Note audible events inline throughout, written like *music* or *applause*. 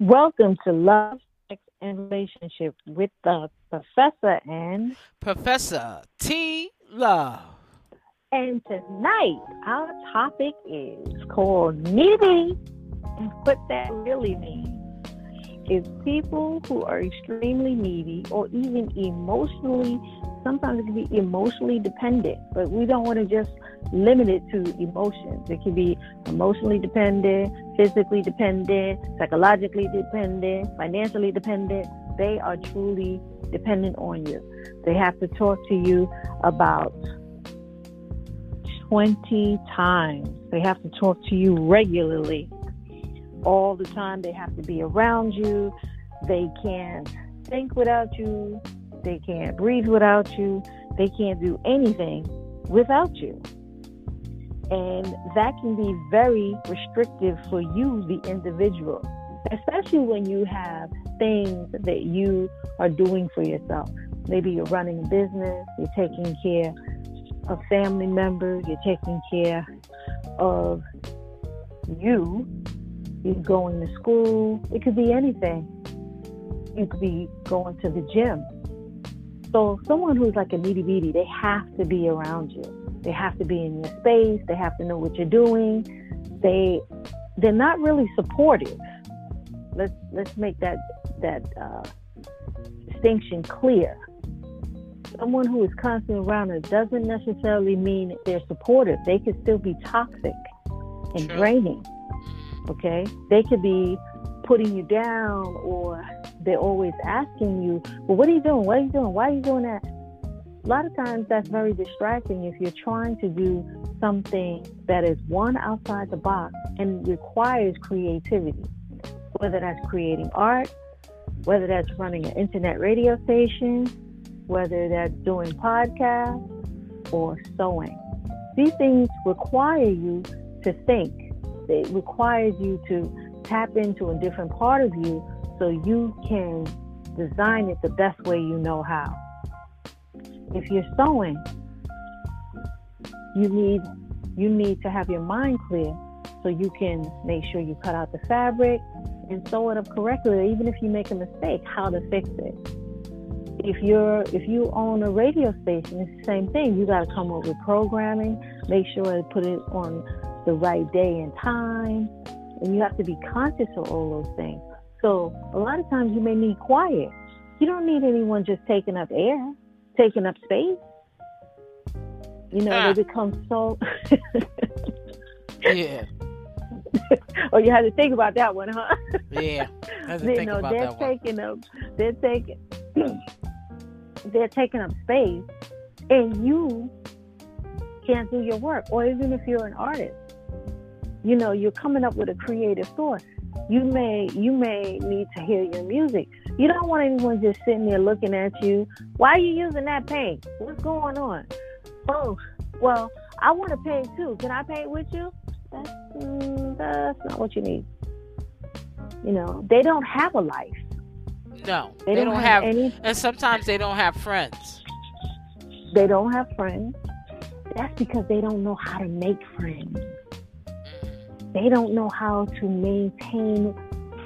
Welcome to Love, Sex, and Relationship with the Professor and Professor T. Love. And tonight, our topic is called needy. And what that really means is people who are extremely needy or even emotionally, sometimes it can be emotionally dependent, but we don't want to just limit it to emotions. It can be emotionally dependent, physically dependent, psychologically dependent, financially dependent. They are truly dependent on you. They have to talk to you about 20 times. They have to talk to you regularly. All the time, they have to be around you. They can't think without you. They can't breathe without you. They can't do anything without you. And that can be very restrictive for you, the individual, especially when you have things that you are doing for yourself. Maybe you're running a business, you're taking care of family members, you're taking care of you, you're going to school, it could be anything. You could be going to the gym. So, someone who's like a needy beady, they have to be around you. They have to be in your space. They have to know what you're doing. They they're not really supportive. Let's let's make that that uh, distinction clear. Someone who is constantly around us doesn't necessarily mean they're supportive. They could still be toxic and draining. Okay, they could be putting you down, or they're always asking you, "Well, what are you doing? What are you doing? Why are you doing that?" A lot of times that's very distracting if you're trying to do something that is one outside the box and requires creativity, whether that's creating art, whether that's running an internet radio station, whether that's doing podcasts or sewing. These things require you to think. It requires you to tap into a different part of you so you can design it the best way you know how if you're sewing, you need you need to have your mind clear so you can make sure you cut out the fabric and sew it up correctly. Even if you make a mistake, how to fix it. If you're if you own a radio station, it's the same thing. You got to come up with programming, make sure to put it on the right day and time, and you have to be conscious of all those things. So a lot of times you may need quiet. You don't need anyone just taking up air taking up space. You know, ah. they become so. *laughs* yeah. *laughs* oh, you had to think about that one, huh? yeah. *laughs* you know, they're taking up. They're taking. *clears throat* they're taking up space, and you can't do your work. Or even if you're an artist, you know, you're coming up with a creative thought. You may you may need to hear your music you don't want anyone just sitting there looking at you. Why are you using that paint? What's going on? Oh, well, I want to paint too. Can I paint with you? That's, mm, that's not what you need. You know, they don't have a life. No, they, they don't, don't, have, have any. And sometimes they don't have friends. They don't have friends. That's because they don't know how to make friends. Mm. They don't know how to maintain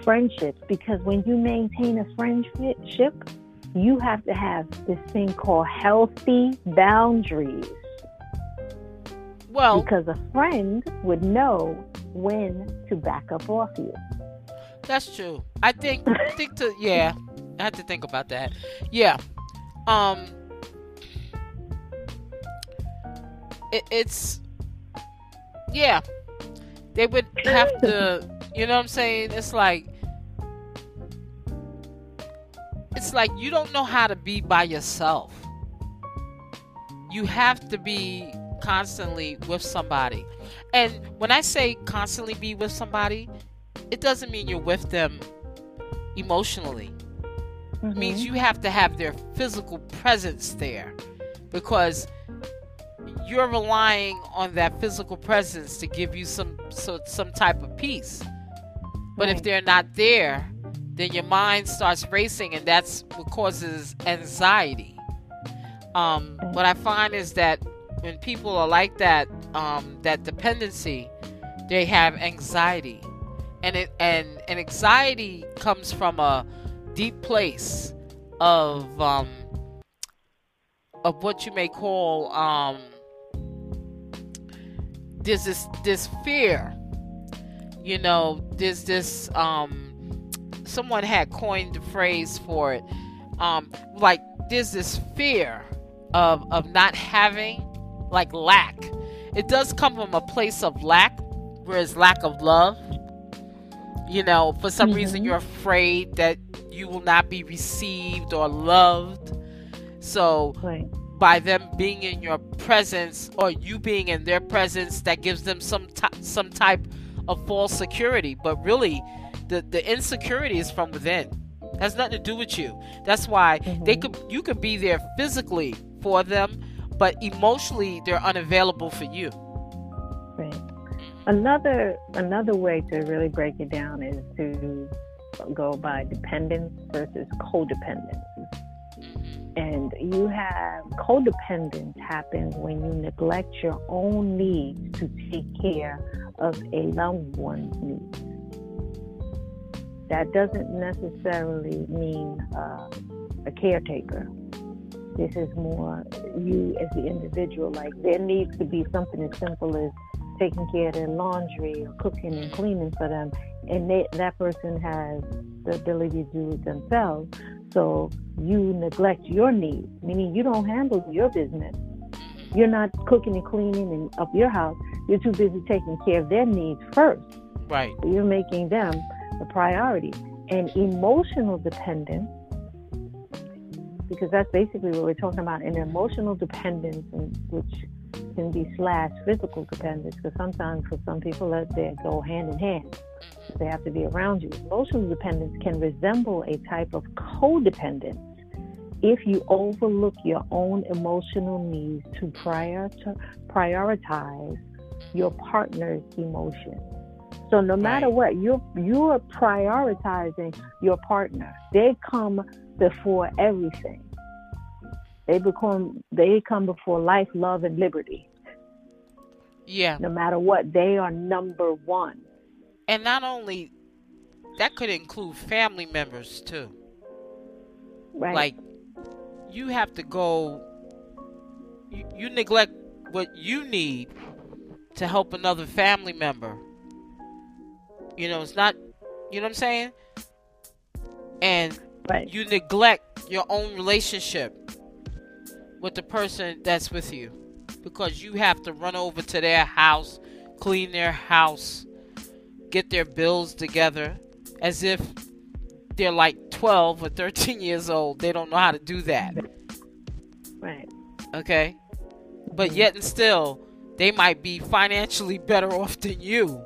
friendships because when you maintain a friendship, you have to have this thing called healthy boundaries. Well, because a friend would know when to back up off you. That's true. I think I think to yeah, I have to think about that. Yeah. Um it, it's yeah. They would have to you know what I'm saying? It's like it's like you don't know how to be by yourself. You have to be constantly with somebody. And when I say constantly be with somebody, it doesn't mean you're with them emotionally. Mm-hmm. It means you have to have their physical presence there because you're relying on that physical presence to give you some so, some type of peace. But right. if they're not there, then your mind starts racing, and that's what causes anxiety. Um, what I find is that when people are like that, um, that dependency, they have anxiety. and it and and anxiety comes from a deep place of um of what you may call um this this fear you know there's this um someone had coined the phrase for it um like there's this fear of of not having like lack it does come from a place of lack whereas lack of love you know for some mm-hmm. reason you're afraid that you will not be received or loved so right. by them being in your presence or you being in their presence that gives them some t- some type of false security but really the the insecurity is from within. It has nothing to do with you. That's why mm-hmm. they could you could be there physically for them but emotionally they're unavailable for you. Right. Another another way to really break it down is to go by dependence versus codependence. And you have codependence happen when you neglect your own needs to take care of a loved one's needs. That doesn't necessarily mean uh, a caretaker. This is more you as the individual. Like there needs to be something as simple as taking care of their laundry or cooking and cleaning for them, and they, that person has the ability to do it themselves. So you neglect your needs, meaning you don't handle your business. You're not cooking and cleaning and up your house. You're too busy taking care of their needs first. Right. You're making them the priority. And emotional dependence, because that's basically what we're talking about, an emotional dependence, which can be slash physical dependence, because sometimes for some people that they go hand in hand. Mm-hmm. They have to be around you. Emotional dependence can resemble a type of codependence if you overlook your own emotional needs to prior to prioritize your partner's emotions. So no matter what, you're you're prioritizing your partner. They come before everything. They become they come before life, love, and liberty. Yeah. No matter what, they are number one. And not only that could include family members too. Right. Like you have to go you, you neglect what you need to help another family member. You know, it's not you know what I'm saying? And right. you neglect your own relationship with the person that's with you because you have to run over to their house, clean their house, get their bills together as if they're like 12 or 13 years old. They don't know how to do that. Right. Okay? But yet and still, they might be financially better off than you.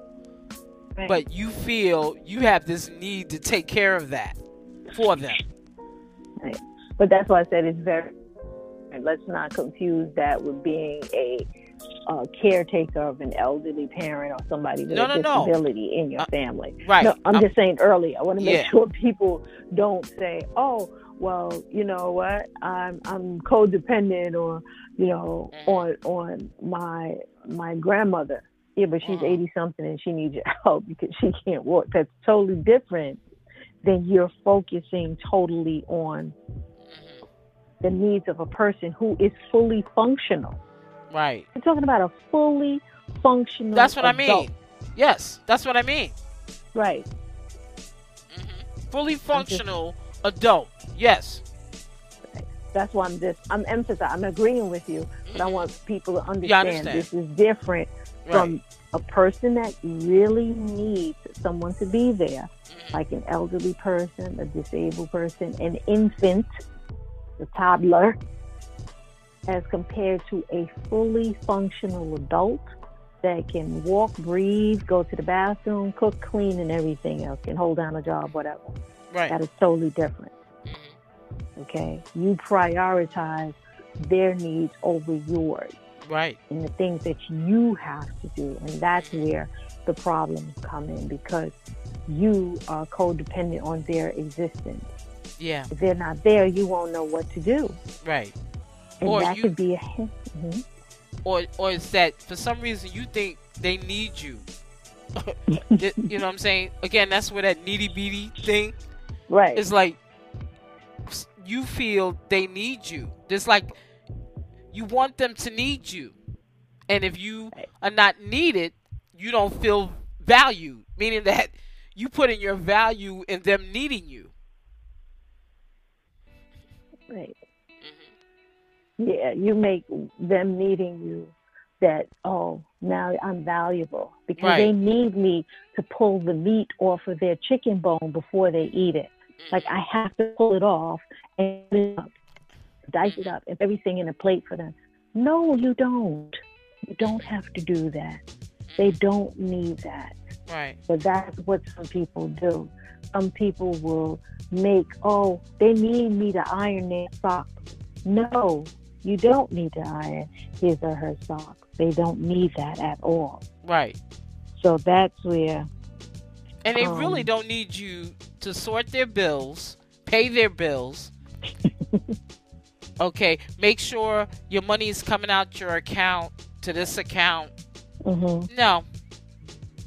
Right. But you feel you have this need to take care of that for them. Right. But that's why I said it's very. Let's not confuse that with being a uh, caretaker of an elderly parent or somebody with no, a no, disability no. in your uh, family. Right. No, I'm, I'm just saying earlier. I want to make yeah. sure *laughs* people don't say, "Oh, well, you know what? I'm I'm codependent or you know mm-hmm. on on my my grandmother. Yeah, but she's mm-hmm. 80 something and she needs your *laughs* help because she can't walk. That's totally different than you're focusing totally on mm-hmm. the needs of a person who is fully functional. Right. We're talking about a fully functional. That's what adult. I mean. Yes, that's what I mean. Right. Mm-hmm. Fully functional just, adult. Yes. That's why I'm just I'm emphasizing. I'm agreeing with you, but I mm-hmm. want people to understand, yeah, understand. this is different right. from a person that really needs someone to be there, mm-hmm. like an elderly person, a disabled person, an infant, a toddler as compared to a fully functional adult that can walk, breathe, go to the bathroom, cook, clean, and everything else, can hold down a job, whatever. Right. That is totally different. Mm-hmm. Okay? You prioritize their needs over yours. Right. And the things that you have to do. And that's where the problems come in because you are codependent on their existence. Yeah. If they're not there, you won't know what to do. Right. And or that you, could be a mm-hmm. or or is that for some reason you think they need *laughs* you you know what I'm saying? Again, that's where that needy beady thing Right. It's like you feel they need you. It's like you want them to need you. And if you are not needed, you don't feel valued, meaning that you put in your value in them needing you. Right. Mm-hmm. Yeah, you make them needing you that, oh, now I'm valuable because Right. they need me to pull the meat off of their chicken bone before they eat it. Like mm-hmm. I have to pull it off and put it up, dice it up, and everything in a plate for them. No, you don't. You don't have to do that. They don't need that. Right. But that's what some people do. Some people will make, oh, they need me to iron their socks. No, you don't need to iron his or her socks. They don't need that at all. Right. So that's where, And they really Um, don't need you to sort their bills, pay their bills. *laughs* okay, make sure your money is coming out your account to this account. hmm No,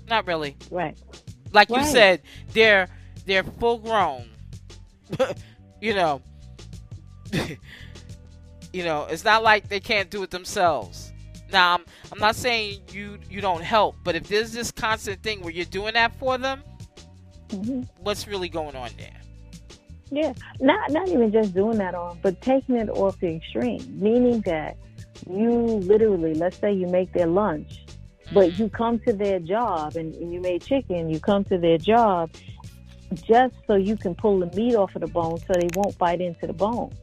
not really. right, Like you said, they're they're full grown. *laughs* you know, *laughs* you know, it's not like they can't do it themselves. Now, I'm, I'm not saying you you don't help, but if there's this constant thing where you're doing that for them, hmm what's really going on there? Yeah, not not even just doing that on, but taking it off the extreme, meaning that you literally, let's say you make their lunch, but mm-hmm. you come to their job and, and you made chicken, you come to their job just so you can pull the meat off of the bone so they won't bite into the bone.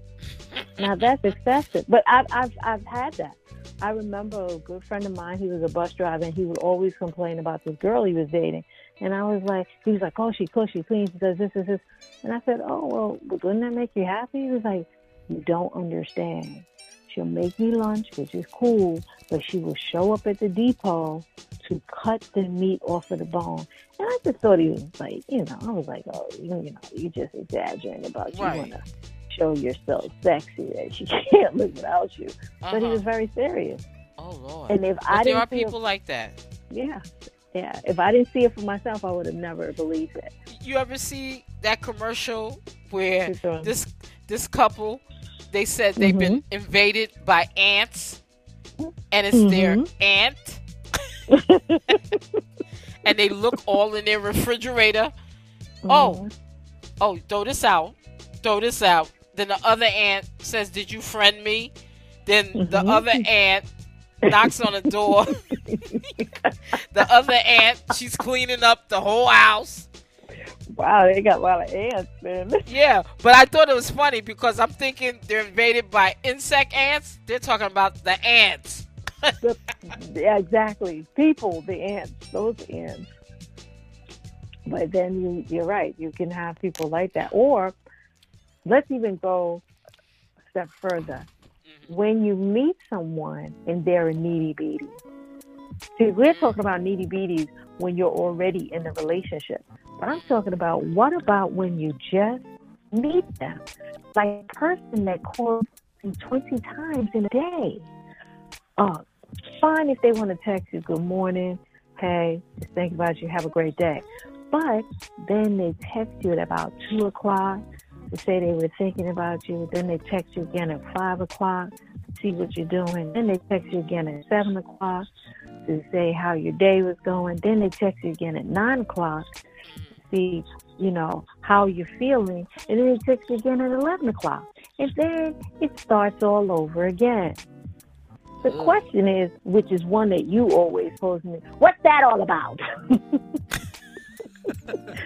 Now that's excessive, but I've I've I've had that. I remember a good friend of mine. He was a bus driver, and he would always complain about this girl he was dating. And I was like, he was like, oh, she cooks, she cleans, she does this, this, this. And I said, oh, well, wouldn't that make you happy? He was like, you don't understand. She'll make me lunch, which is cool, but she will show up at the depot to cut the meat off of the bone. And I just thought he was like, you know, I was like, oh, you, you know, you just exaggerating about you Right. want to show yourself sexy that she *laughs* can't live without you. But he Uh-huh. was very serious. Oh Lord. And if But I there are people like that. yeah, yeah, if I didn't see it for myself, I would have never believed it. You ever see that commercial where this this couple they said they've been Mm-hmm. invaded by ants and it's their Mhm. aunt *laughs* and they look all in their refrigerator. Oh, mhm. oh, throw this out. Throw this out. Then the other aunt says, Did you friend me? Then the Mhm. other aunt knocks on the door. *laughs* the other aunt, she's cleaning up the whole house. wow, they got a lot of ants, man. *laughs* Yeah, but I thought it was funny because I'm thinking they're invaded by insect ants. They're talking about the ants. *laughs* yeah, exactly. People, the ants, those ants. But then you, you're right. You can have people like that, or let's even go a step further. When you meet someone and they're a needy beady. See, we're talking about needy beaties when you're already in a relationship. But I'm talking about what about when you just meet them? Like a person that calls you 20 times in a day. Uh, fine if they want to text you, good morning, hey, just think about you, have a great day. But then they text you at about 2 o'clock to say they were thinking about you. Then they text you again at 5 o'clock to see what you're doing. Then they text you again at 7 o'clock to say how your day was going. Then they text you again at 9 o'clock to see, you know, how you're feeling. And then they text you again at 11 o'clock. And then it starts all over again. The mm. question is, which is one that you always pose me, what's that all about? *laughs*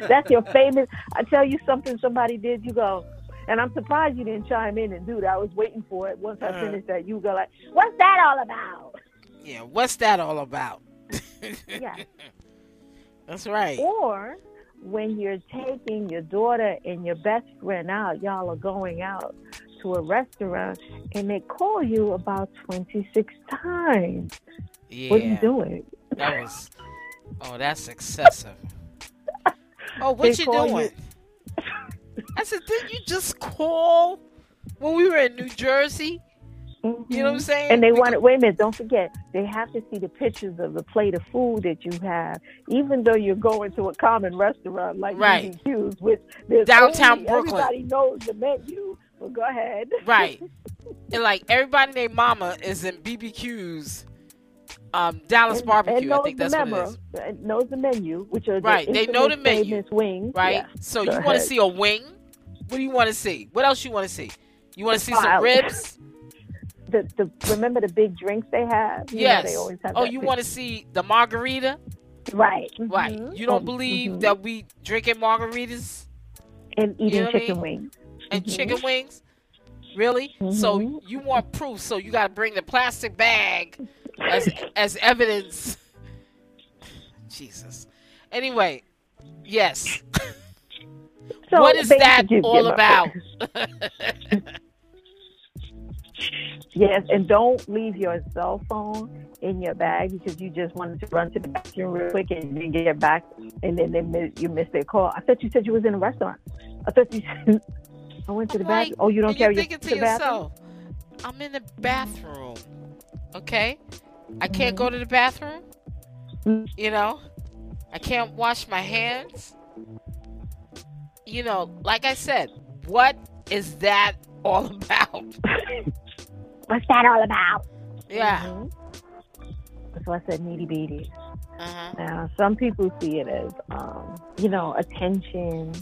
That's your famous. I tell you something somebody did, you go, and I'm surprised you didn't chime in and do that. I was waiting for it. Once I Uh-huh. finished that, you go like, what's that all about? Yeah, what's that all about? Yeah. *laughs* That's right. Or when you're taking your daughter and your best friend out, y'all are going out to a restaurant and they call you about 26 times. Yeah. What are you doing? That was. Oh, that's excessive. Oh, what They you doing? *laughs* I said, didn't you just call when we were in New Jersey? You know what I'm mm-hmm. saying? And they Because- want wait a minute. Don't forget, they have to see the pictures of the plate of food that you have, even though you're going to a common restaurant like Right. BBQ's, which there's Downtown only- Brooklyn. Everybody knows the menu. Well, go ahead. Right. *laughs* and like everybody named Mama is in BBQ's um, Dallas And- barbecue. and I think that's what it memo- is. knows the menu, which are Right, The they know the menu, wings, Right. Yeah. So Go you want to see a wing? What do you want to see? What else you want to see? You want to see some ribs? *laughs* The, the remember the big drinks they have? You know, yes. they always have oh, you want to see the margarita? right, Right. mhm. You don't Oh, believe mhm. that we drinking margaritas and eating know what I chicken mean? wings. and Mhm. chicken wings? Really? So Mhm. you want proof? So you got to bring the plastic bag as as evidence. Jesus. Anyway, yes. So what is that all about? *laughs* Yes, and don't leave your cell phone in your bag because you just wanted to run to the bathroom real quick and then get back, and then they miss, you missed their call. I thought you said you was in a restaurant. I thought you said *laughs* I went to the like, bathroom. Oh, you don't carry your to to the bathroom? yourself, I'm in the bathroom. Okay? I can't go to the bathroom. You know? I can't wash my hands. You know, like I said, what is that all *laughs* about? What's that all about? Yeah. Mhm. That's why I said needy beaties. Uh-huh. Now, some people see it as, um, you know, attention,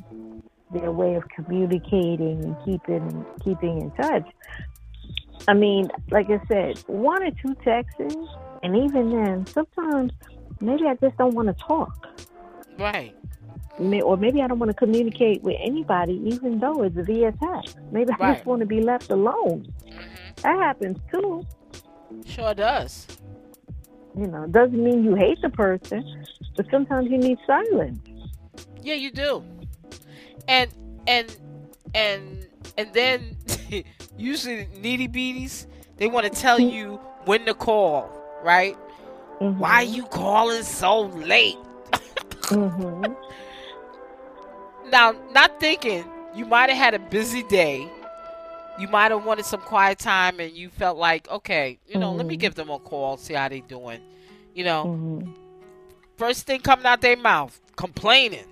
their way of communicating and keeping keeping in touch. I mean, like I said, one or two texts, and even then, sometimes maybe I just don't want to talk, Right. May- or maybe I don't want to communicate with anybody, even though it's via text. Maybe I just want to be left alone. hmm That happens too. Sure does. You know, doesn't mean you hate the person, but sometimes you need silence. Yeah, you do. And and and and then *laughs* usually needy beaties, they want to tell you when to call, right? Mhm. Why you calling so late? Mhm. *laughs* Now, not thinking you might have had a busy day. You might have wanted some quiet time and you felt like, okay, you know, let me Mhm. give them a call, see how they doing. You know, Mhm. first thing coming out their mouth, complaining.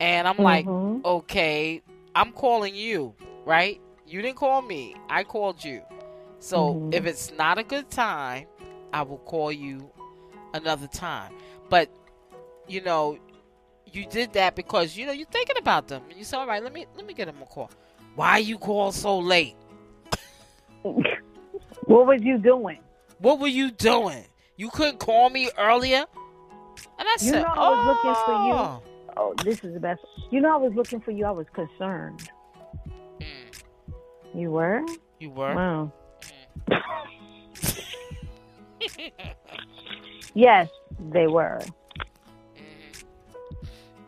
And I'm like, Mhm. okay, I'm calling you, right? You didn't call me. I called you. So Mhm. if it's not a good time, I will call you another time. But you know, you did that because you know you're thinking about them. And you said, all right, let me let me get them a call. Why you call so late? *laughs* what was you doing? What were you doing? You couldn't call me earlier. And I You said, know I was looking for you. "Oh." Oh, this is the best. You know, I was looking for you. I was concerned. Mm, You were? you were. Wow. *laughs* Yes, they were.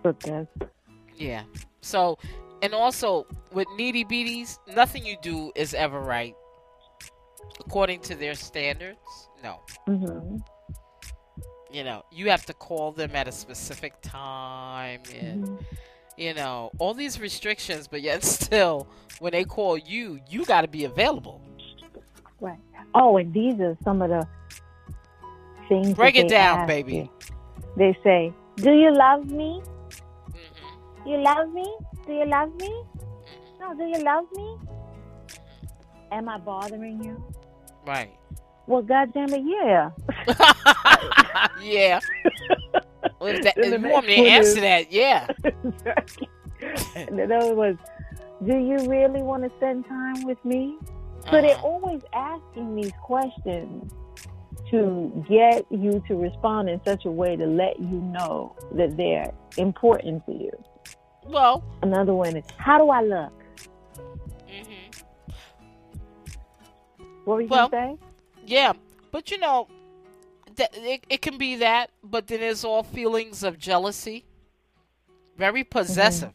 Guys. Yeah. So, and also with needy beaties, nothing you do is ever right. According to their standards, no. Mm-hmm. You know, you have to call them at a specific time, and Mm-hmm. You know all these restrictions. But yet, *laughs* still, when they call you, you got to be available. Right. Oh, and these are some of the things. Break it they down, baby. you. They say, "Do you love me? hmm You love me? Do you love me? No, do you love me? Am I bothering you? Right. Well, goddamn it, yeah. *laughs* yeah. *laughs* Well, if, that, if you want me to answer is- that, yeah. *laughs* and the other was, do you really want to spend time with me? So they're Uh-huh. always asking these questions to get you to respond in such a way to let you know that they're important to you. Well, Another one is, how do I look? hmm What were you Well- going to say? Yeah, but you know, that it, it can be that, but then there's all feelings of jealousy, very possessive.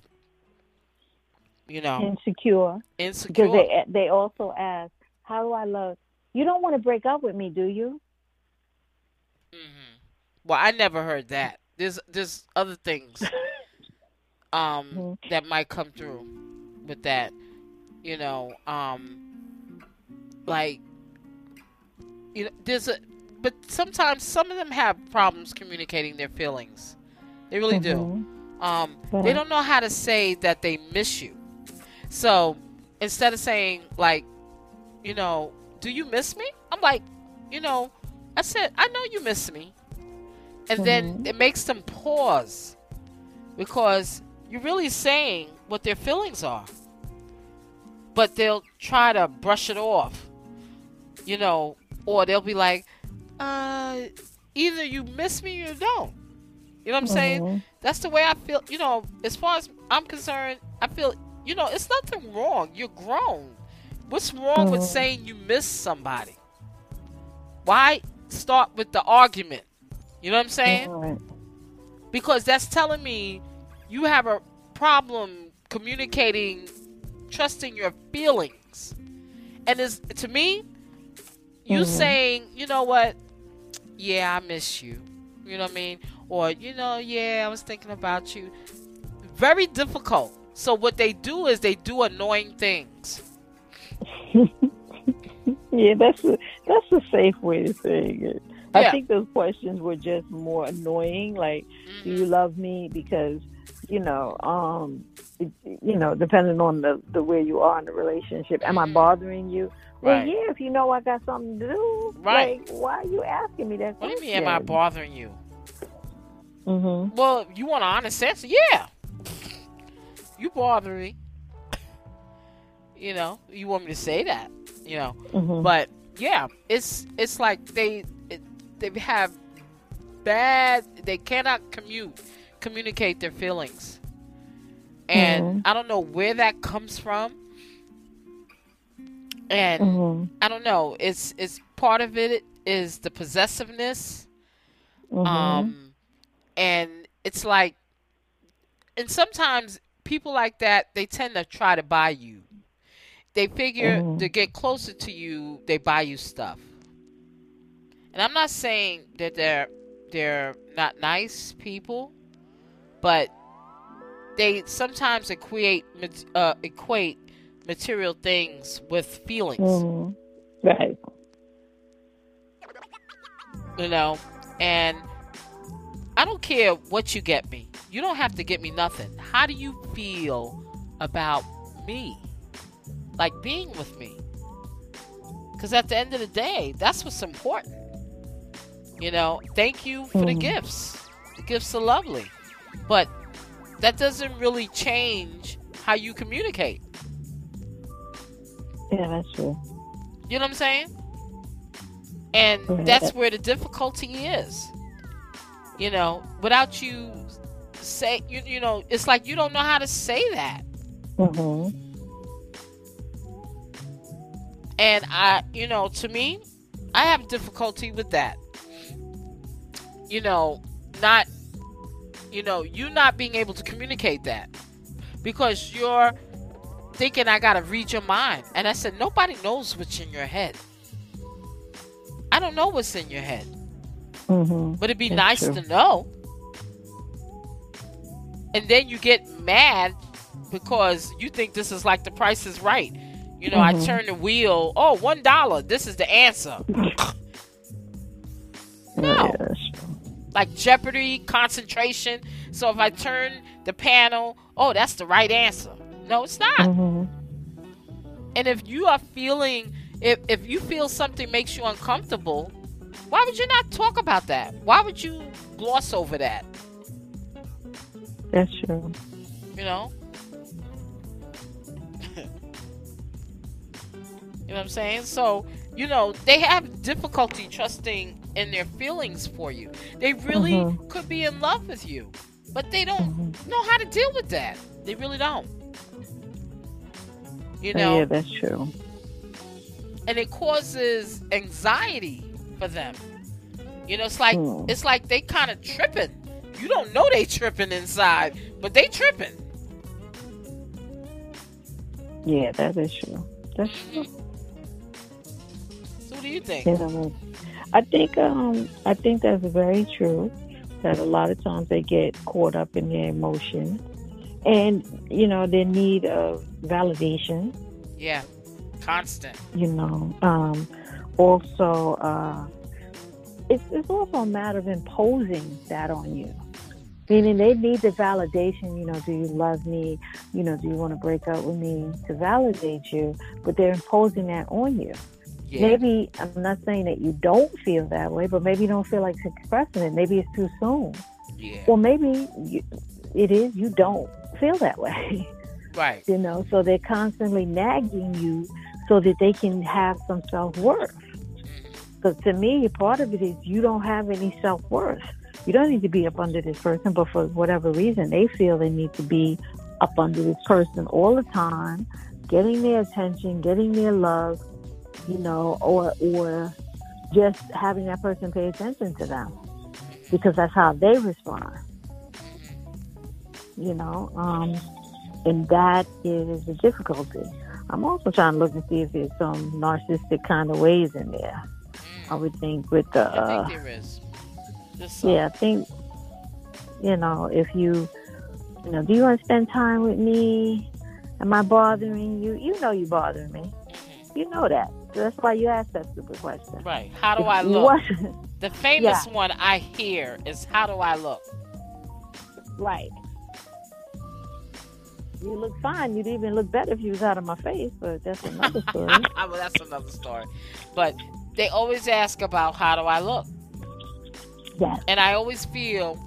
You know, Insecure. insecure. Because they, they also ask, how do I love? You don't want to break up with me, do you? hmm Well, I never heard that. There's there's other things *laughs* um Mhm. that might come through with that. You know, um like you know there's a but sometimes some of them have problems communicating their feelings. They really do. Mhm. um, they don't know how to say that they miss you. So instead of saying like you know do you miss me? I'm like you know i said i know you miss me. And then Mhm. it makes them pause because you're really saying what their feelings are. But they'll try to brush it off you know or they'll be like uh either you miss me or you don't you know what i'm saying Mhm. that's the way I feel. You know, as far as I'm concerned, I feel, you know, it's nothing wrong. You're grown. What's wrong with Mhm. saying you miss somebody? Why start with the argument? You know what I'm saying? Because that's telling me you have a problem communicating, trusting your feelings. And it's, to me, you Mhm. saying, you know what? Yeah, I miss you. You know what I mean? Or, you know, yeah, I was thinking about you. Very difficult. So what they do is they do annoying things. *laughs* Yeah, that's a, that's a safe way to say it. I think those questions were just more annoying. Like, do Mhm. you love me? Because, you know, um, it, you know, depending on the the where you are in the relationship, am I Mhm. bothering you? Well, Right. yeah. If you know I got something to do, Right. Like, why are you asking me that What do you mean, am I bothering you? Mm-hmm. Well, you want an honest answer? Yeah. You bother me. *laughs* You know, you want me to say that, you know. Mm-hmm. But yeah, it's it's like they it, they have bad. They cannot commute communicate their feelings, and Mhm. I don't know where that comes from. And Mm-hmm. I don't know. It's it's part of it is the possessiveness, Mm-hmm. um, and it's like, and sometimes people like that they tend to try to buy you. They figure Mhm. to get closer to you, they buy you stuff. And I'm not saying that they're they're not nice people, but they sometimes equate uh, equate material things with feelings. hmm Right. you know? And i don't care what you get me. You don't have to get me nothing. How do you feel about me? Like being with me. Because at the end of the day that's what's important. You know? Thank you for the Mhm. gifts. The gifts are lovely. But that doesn't really change how you communicate Yeah, that's true. You know what I'm saying? And that's where the difficulty is. You know, without you say, you, you know, it's like you don't know how to say that. Mm-hmm. And I, you know, to me, I have difficulty with that. You know, not, you know, you not being able to communicate that because you're thinking I gotta read your mind. And I said, nobody knows what's in your head. I don't know what's in your head. Mm-hmm. But it'd be That's nice true. to know. And then you get mad because you think this is like the price is right. You know, I Mhm. turn the wheel. Oh, one dollar. This is the answer. *laughs* No. True. Like Jeopardy, concentration. So if I turn the panel, oh, that's the right answer. No, it's not. Mm-hmm. And if you are feeling, if if you feel something makes you uncomfortable, why would you not talk about that? Why would you gloss over that? That's true. You know? *laughs* you know what I'm saying? So, you know, they have difficulty trusting in their feelings for you. They really Mhm. could be in love with you, but they don't Mhm. know how to deal with that. They really don't. You know? yeah, that's true. and it causes anxiety for them. You know, it's like Hmm. it's like they kind of tripping. You don't know they tripping inside, but they tripping. Yeah, that is true. That's true. So what do you think? I think um I think that's very true. That a lot of times they get caught up in their emotions, and you know their need of validation. Yeah, Constant. You know, um, also, uh, it's, it's also a matter of imposing that on you. Meaning they need the validation, you know, do you love me? You know, do you want to break up with me to validate you? But they're imposing that on you. Yeah. Maybe, I'm not saying that you don't feel that way, but maybe you don't feel like expressing it. Maybe it's too soon. Yeah. Or maybe you, it is you don't feel that way. *laughs* Right. You know, so they're constantly nagging you so that they can have some self worth. Because mm-hmm. to me, part of it is you don't have any self worth. You don't need to be up under this person, but for whatever reason, they feel they need to be up under this person all the time, getting their attention, getting their love, you know, or or just having that person pay attention to them because that's how they respond. You know, um, and that is the difficulty. I'm also trying to look and see if there's some narcissistic kind of ways in there. I would think with the. Uh, I think there is. Yeah, I think you know if you, you know, do you want to spend time with me? Am I bothering you? You know you bothering me. Mm-hmm. You know that. So that's why you asked that stupid question. Right. How do if I look? the famous yeah. one I hear is how do I look? Right you look fine. You'd even look better if you was out of my face, but that's another *laughs* story. well, that's another story. But they always ask about how do I look? Yes. And I always feel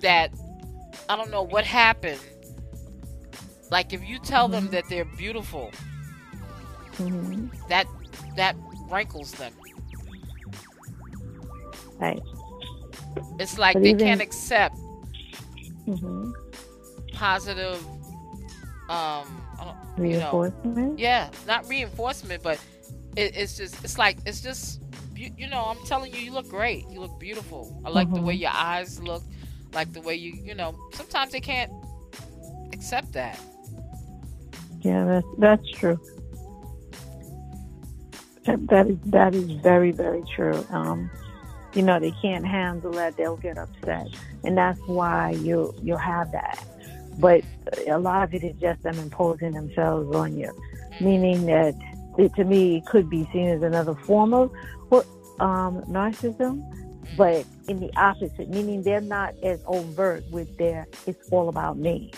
that I don't know what happened. Like if you tell mm-hmm. them that they're beautiful, mm-hmm. that that rankles them. Right. It's like but they even... can't accept mm-hmm. positive um reinforcement. You know, yeah, not reinforcement, but it, it's just it's like it's just you, you, know I'm telling you, you look great. You look beautiful. I like mm-hmm. the way mm-hmm. your eyes look, like the way you you know. Sometimes they can't accept that. Yeah, that's that's true. That is that is very very true. Um, you know they can't handle that; they'll get upset, and that's why you you'll have that but a lot of it is just them imposing themselves on you, meaning that it, to me it could be seen as another form of um, narcissism, but in the opposite, meaning they're not as overt with their "it's all about me."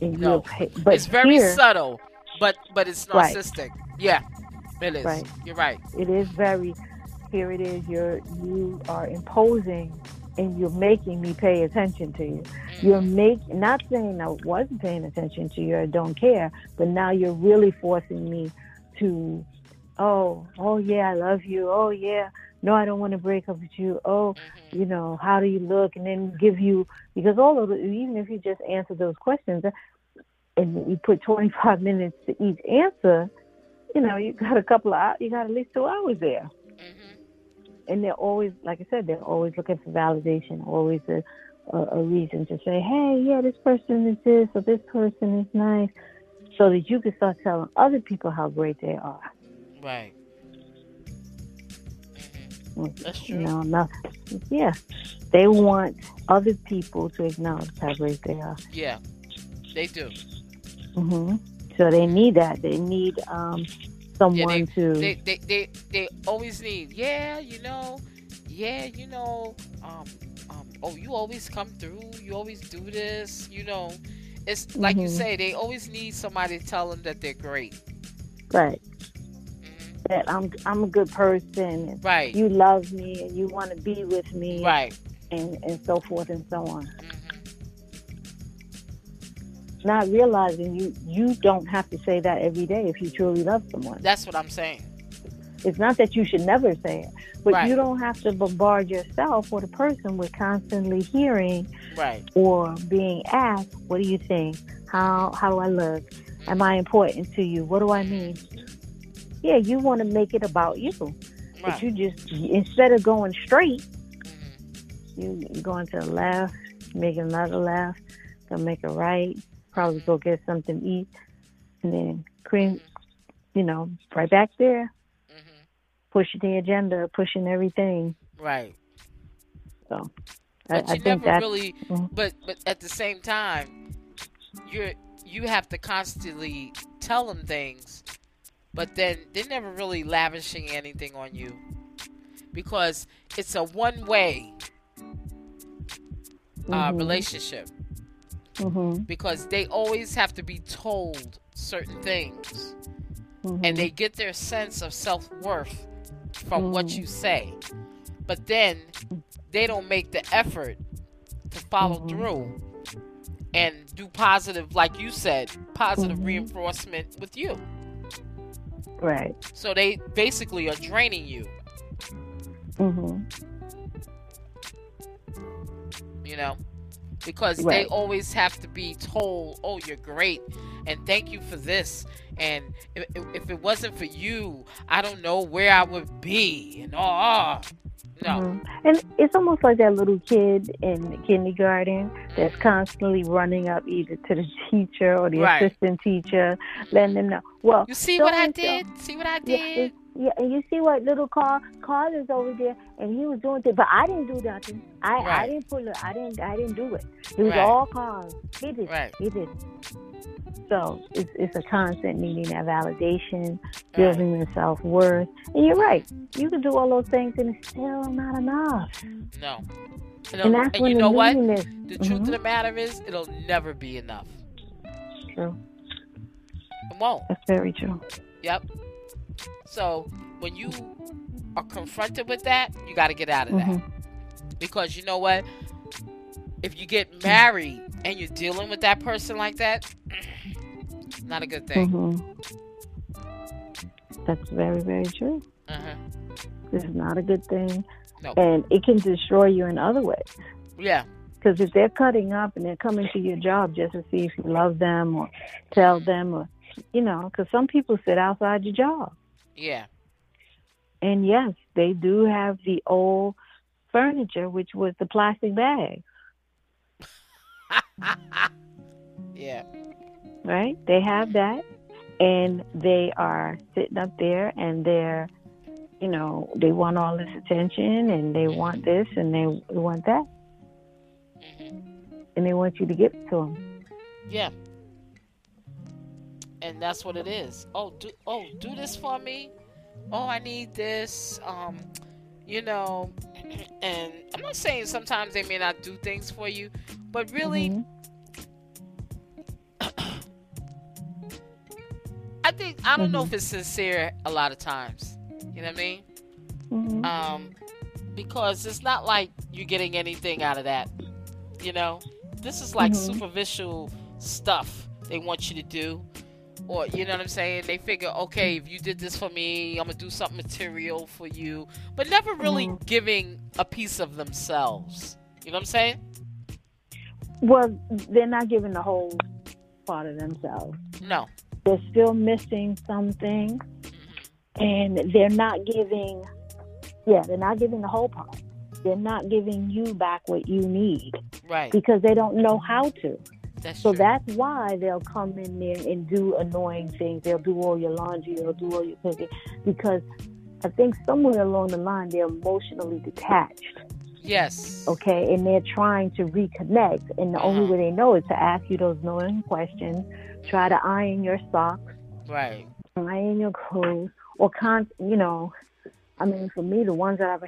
And no, but it's very here, subtle, but but it's narcissistic. Right. Yeah, it is. Right. You're right. It is very. Here it is. You're you are imposing and you're making me pay attention to you. You're mm-hmm. making, not saying I wasn't paying attention to you, I don't care, but now you're really forcing me to, oh, oh yeah, I love you. Oh yeah, no, I don't want to break up with you. Oh, mm-hmm. you know, how do you look? And then give you, because all of it, even if you just answer those questions and you put 25 *laughs* minutes to each answer, you know, you got a couple of, you got at least two hours there. Mm-hmm and they're always, like I said, they're always looking for validation, always a, a, a reason to say, hey, yeah, this person is this or this person is nice, so that you can start telling other people how great they are. Right. Mm-hmm. That's true. You know, enough. Yeah, they want other people to acknowledge how great they are. Yeah, they do. Mhm. So they need that. They need um, someone yeah, they, to they, they, they they always need yeah you know yeah you know um, um oh you always come through you always do this you know. It's like mm-hmm. you say they always need somebody to tell them that they're great. Right. Mm-hmm. that i'm i'm a good person right. you love me and you want to be with me right. and and so forth and so on. Mm-hmm not realizing you you don't have to say that every day if you truly love someone. That's what I'm saying. It's not that you should never say it, but right. you don't have to bombard yourself or the person with constantly hearing right. or being asked, "What do you think? How how do I look? Am I important to you? What do I mean?" Yeah, you want to make it about you, right. but you just instead of going straight, mm-hmm. you you going to the left, making another left, gonna make a right, probably go get something to eat, and then cream, you know, right back there, mm-hmm. pushing the agenda, pushing everything. Right. So, but I, I think that really. Mm-hmm. But but at the same time, you're you have to constantly tell them things but then they're never really lavishing anything on you because it's a one way uh, Mhm. relationship Mhm. because they always have to be told certain things Mhm. and they get their sense of self worth from what Mhm. you say. But then they don't make the effort to follow Mhm. through and do positive, like you said, positive Mhm. reinforcement with you. right. So they basically are draining you, Mhm. you know, because they always have to be told, "Oh, you're great," and thank you for this. And if, if it wasn't for you, I don't know where I would be. And oh, no, Mhm. And it's almost like that little kid in kindergarten that's constantly running up either to the teacher or the Right. assistant teacher, letting them know. Well, you see what I did? See what I did? it- yeah, and you see what little Carl Carl is over there, and he was doing things, but I didn't do nothing. I I didn't pull it. I didn't I didn't do it. It was Right. all Carl. He did. Right. He did. So it's it's a constant needing that validation, Right. building your self worth. And you're right. You can do all those things, and it's still not enough. No. And, And it'll- that's and when you know what? The truth Mhm. of the matter is, it'll never be enough. True. It won't. That's very true. Yep. So when you are confronted with that, you got to get out of that. Mhm. Because you know what? If you get married and you're dealing with that person like that, *clears throat* not a good thing. Mhm. That's very very true. Uh-huh. It's not a good thing, No. and it can destroy you in other ways. Yeah. Because if they're cutting up and they're coming to your job just to see if you love them or tell them or, you know, because some people sit outside your job. Yeah. And yes, they do have the old furniture, which was the plastic bags. *laughs* yeah. right? They have that. And they are sitting up there and they're, you know, they want all this attention and they want this and they want that. hmm And they want you to give it to them. Yeah. And that's what it is. Oh, do oh, do this for me. Oh, I need this. Um, you know, *clears throat* and I'm not saying sometimes they may not do things for you, but really, Mhm. I think I don't know Mhm. if it's sincere a lot of times. You know what I mean? Mhm. Um, because it's not like you're getting anything out of that. You know, this is like Mhm. superficial stuff they want you to do. Or you know what I'm saying? They figure, okay, if you did this for me, I'm gonna do something material for you, but never really Mhm. giving a piece of themselves. You know what I'm saying? Well, they're not giving the whole part of themselves. No. They're still missing something, and they're not giving. Yeah, they're not giving the whole part. They're not giving you back what you need Right. because they don't know how to. That's So true. that's why they'll come in there and do annoying things. They'll do all your laundry, they'll do all your cooking because I think somewhere along the line they're emotionally detached. yes. okay, and they're trying to reconnect, and the only Uh-huh. way they know is to ask you those annoying questions, try to iron your socks, Right. iron your clothes, or con, you know, I mean, for me, the ones that I've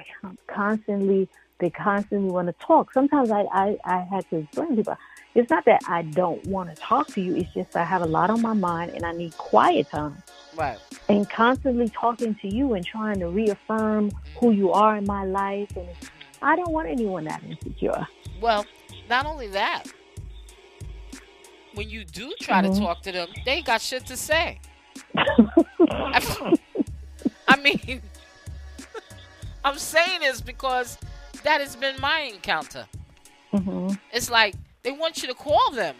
constantly, they constantly want to talk. Sometimes I, I, I had to explain to people, it's not that I don't want to talk to you. It's just I have a lot on my mind and I need quiet time. Right. And constantly talking to you and trying to reaffirm who you are in my life, and I don't want anyone that insecure. Well, not only that, when you do try Mhm. to talk to them, they got shit to say. *laughs* I mean, *laughs* I'm saying this because that has been my encounter. hmm It's like they want you to call them,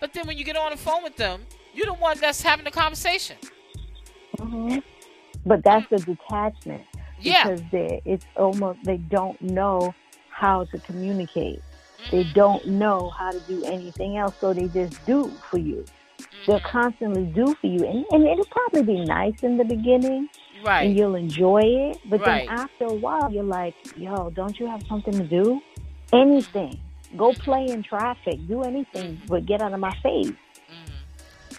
but then when you get on the phone with them, you're the one that's having the conversation. hmm But that's the detachment Yeah. because they it's almost they don't know how to communicate. They Mhm. don't know how to do anything else, so they just do for you. They'll Mhm. constantly do for you, and, and it'll probably be nice in the beginning, Right. and you'll enjoy it. But Right. then after a while, you're like, "Yo, don't you have something to do? Anything? Go play in traffic. Do anything, but get out of my face." Mhm.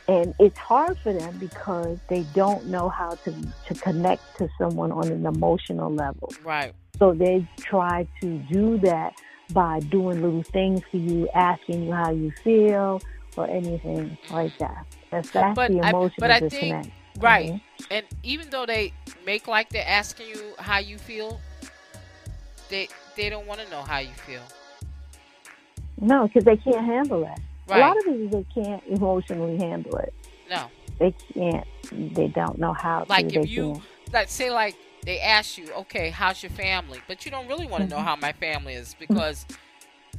and it's hard for them because they don't know how to to connect to someone on an emotional level. Right. So they try to do that by doing little things for you, asking you how you feel, or anything like that. That's that's But the I- emotional but I think- disconnect. Right. Mhm. And even though they make like they're asking you how you feel, they they don't want to know how you feel. No, because they can't handle it. Right. A lot of is they can't emotionally handle it. no. They can't. They don't know how Like to. if you can't. like say like they ask you, okay, how's your family? But you don't really want to know Mhm. how my family is because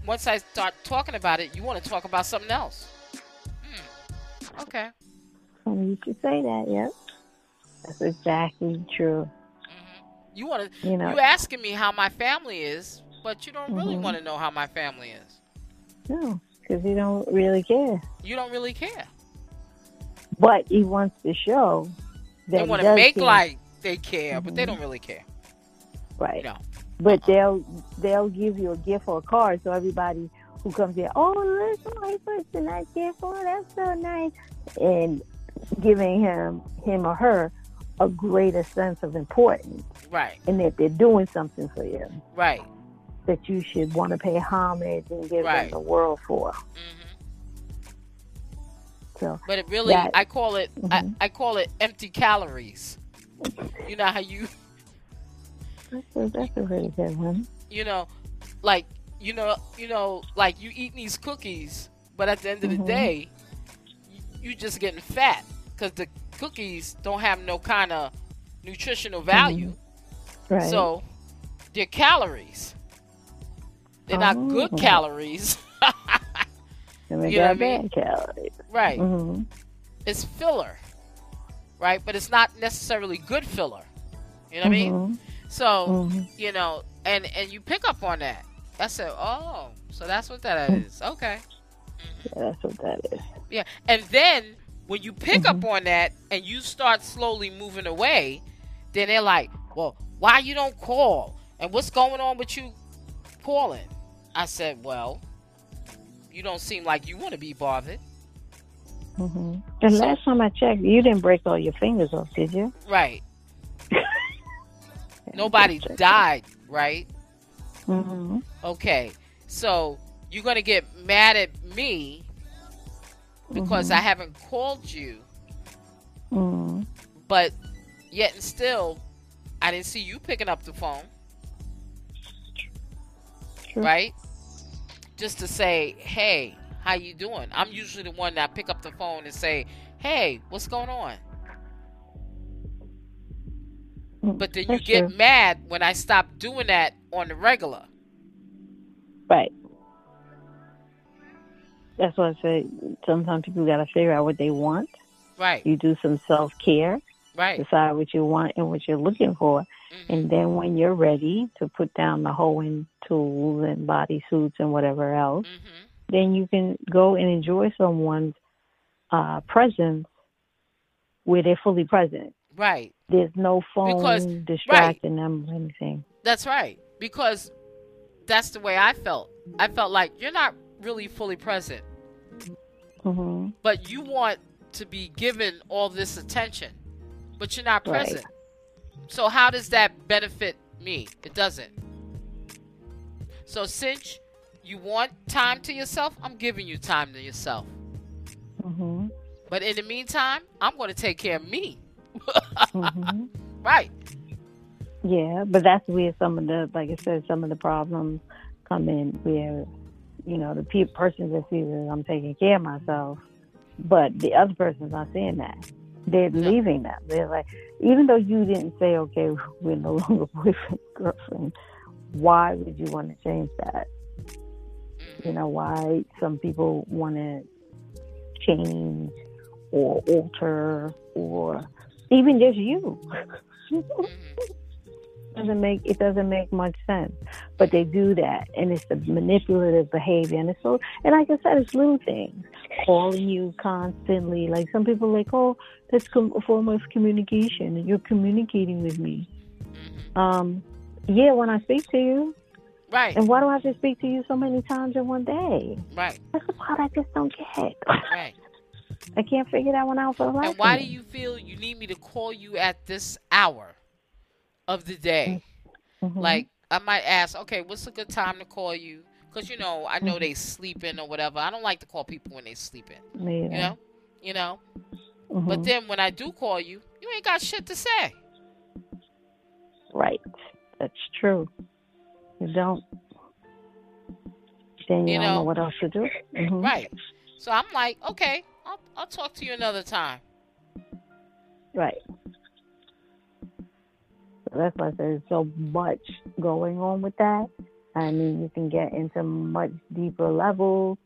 once I start talking about it, you want to talk about something else. Hmm. Okay. You should say that. Yep. That's exactly true. hmm You want to You know. you asking me how my family is, but you don't really Mhm. want to know how my family is. No, because you don't really care. You don't really care. But he wants to show that They want to make care. like they care, but they don't mm-hmm. really care. right. Know. But Uh-uh. they'll they'll give you a gift or a card, so everybody who comes in, oh look, my person that gift, oh that's so nice, and giving him him or her a greater sense of importance, Right. and that they're doing something for you Right. That you should want to pay homage and give Right. them the world for. hmm So But it really, That- I call it, I, Mhm. I call it empty calories. You know how you, *laughs* that's a, that's a really good one. you know, like you know, you know, like you eating these cookies, but at the end of the Mhm. day, you, you just getting fat because the cookies don't have no kind of nutritional value. Right. So they're calories. They're not good Oh. calories. *laughs* and they you know got what I mean? calories. right. hmm It's filler. Right? But it's not necessarily good filler. You know what I mean? So, hmm you know, and and you pick up on that. I said, "Oh, so that's what that is." Okay. Yeah, that's what that is. Yeah. And then when you pick Mm-hmm. up on that and you start slowly moving away, then they're like, "Well, why you don't call? And what's going on with you calling?" I said, "Well, you don't seem like you want to be bothered." hmm And So- last time I checked, you didn't break all your fingers off, did you? Right. *laughs* Nobody died, right? hmm Okay. So you're going to get mad at me because Mhm. I haven't called you, hmm but yet and still I didn't see you picking up the phone, True. right? Just to say, "Hey, how you doing?" I'm usually the one that pick up the phone and say, "Hey, what's going on?" Mm, but then you That's get true. mad when I stop doing that on the regular. right. That's why I say sometimes people got to figure out what they want. Right. You do some self care, Right. decide what you want and what you're looking for, And then when you're ready to put down the hoeing tools and body suits and whatever else, Mhm. then you can go and enjoy someone's uh, presence where they're fully present. Right. There's no phone Because- distracting them or anything. That's right. Because that's the way I felt. I felt like you're not really fully present, hmm but you want to be given all this attention, but you're not Right. So how does that benefit me? It doesn't. So since you want time to yourself, I'm giving you time to yourself. hmm But in the meantime, I'm going to take care of me. *laughs* hmm Right. Yeah, but that's where some of the, like I said, some of the problems come in where, you know, the pe- person that sees that I'm taking care of myself, but the other person's not seeing that. They're Yeah. leaving that. They're like, even though you didn't say, okay, we're no *laughs* longer boyfriend, girlfriend, why would you want to change that? You know, why some people want to change or alter or even just you. Mm-hmm. *laughs* Doesn't make it doesn't make much sense but they do that and it's the manipulative behavior and it's so and like i said it's little things calling you constantly like some people like oh that's com- a form of communication you're communicating with me um yeah when i speak to you Right. and why do i have to speak to you so many times in one day Right. that's the part i just don't get Right. *laughs* I can't figure that one out for the life And why do you feel you need me to call you at this hour of the day? Mhm. Like I might ask, okay, what's a good time to call you? Because you know, I Mm-hmm. know they sleeping or whatever. I don't like to call people when they sleeping. You know, you know. Mhm. But then when I do call you, you ain't got shit to say. right, that's true. You don't. Then you, You don't know know. what else to do. Mhm. Right. So I'm like, okay, I'll, I'll talk to you another time. Right. That's why there's so much going on with that. I mean, you can get into much deeper levels,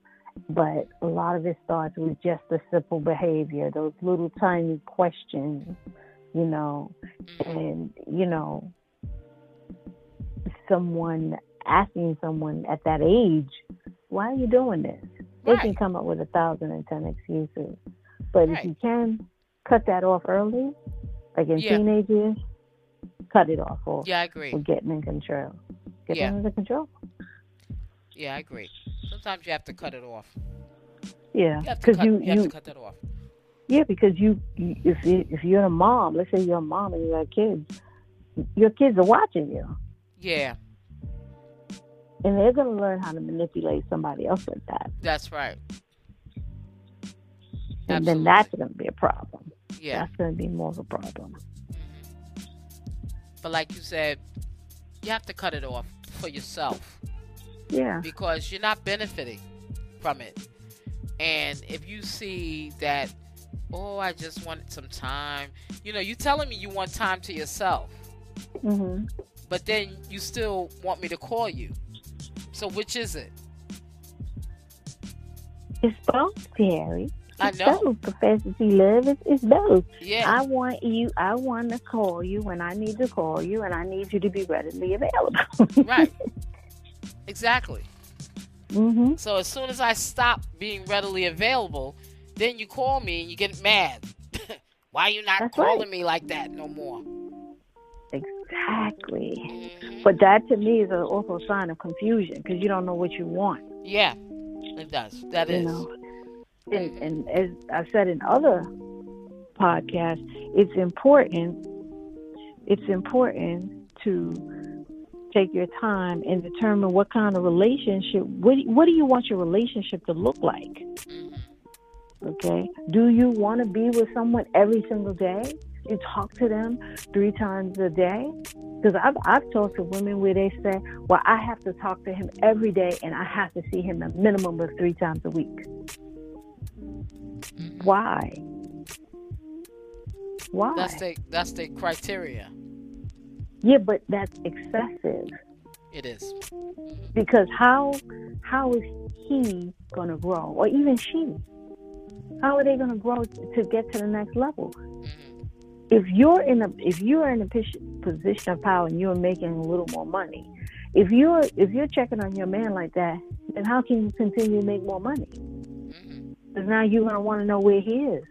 but a lot of it starts with just the simple behavior, those little tiny questions, you know, Mhm. and, you know, someone asking someone at that age, why are you doing this? They can come up with a thousand and ten excuses. But Right. if you can cut that off early, like in Yeah. teenage years, cut it off or, Yeah, I agree. or getting in control. Get Yeah. under control. Yeah, I agree. Sometimes you have to cut it off. Yeah, You because cut, you, you have to cut that off. yeah, because you, you if you, if you're a mom, let's say you're a mom and you got kids, your kids are watching you, Yeah, and they're gonna learn how to manipulate somebody else like that, that's right. and Absolutely. then that's gonna be a problem. Yeah. That's gonna be more of a problem. But like you said, you have to cut it off for yourself Yeah, because you're not benefiting from it. And if you see that, oh, I just wanted some time, you know, you're telling me you want time to yourself, Mm-hmm. but then you still want me to call you. So which is it? it's both, Terry. I It's know. both, Professor T. Love. It's, it's both. Yeah. I want you. I want to call you when I need to call you, and I need you to be readily available. *laughs* right. Exactly. hmm So as soon as I stop being readily available, then you call me and you get mad. *laughs* Why are you not That's calling right. me like that no more? Exactly. Mhm. But that to me is a, also a sign of confusion because you don't know what you want. Yeah, it does. That you is. know, and and as I said in other podcasts, it's important. It's important to take your time and determine what kind of relationship. What what do you want your relationship to look like? Mhm. Okay. Do you want to be with someone every single day? You talk to them three times a day? Because I've, I've talked to women where they say, well, I have to talk to him every day and I have to see him a minimum of three times a week. Mhm. Why? Why? That's the that's the criteria. yeah, but that's excessive. It is. Because how how is he going to grow? Or even she? How are they going to grow to get to the next level? Mhm. if you're in a if you're in a pos- position of power and you're making a little more money, if you're if you're checking on your man like that, then how can you continue to make more money? Because now you're gonna want to know where he is.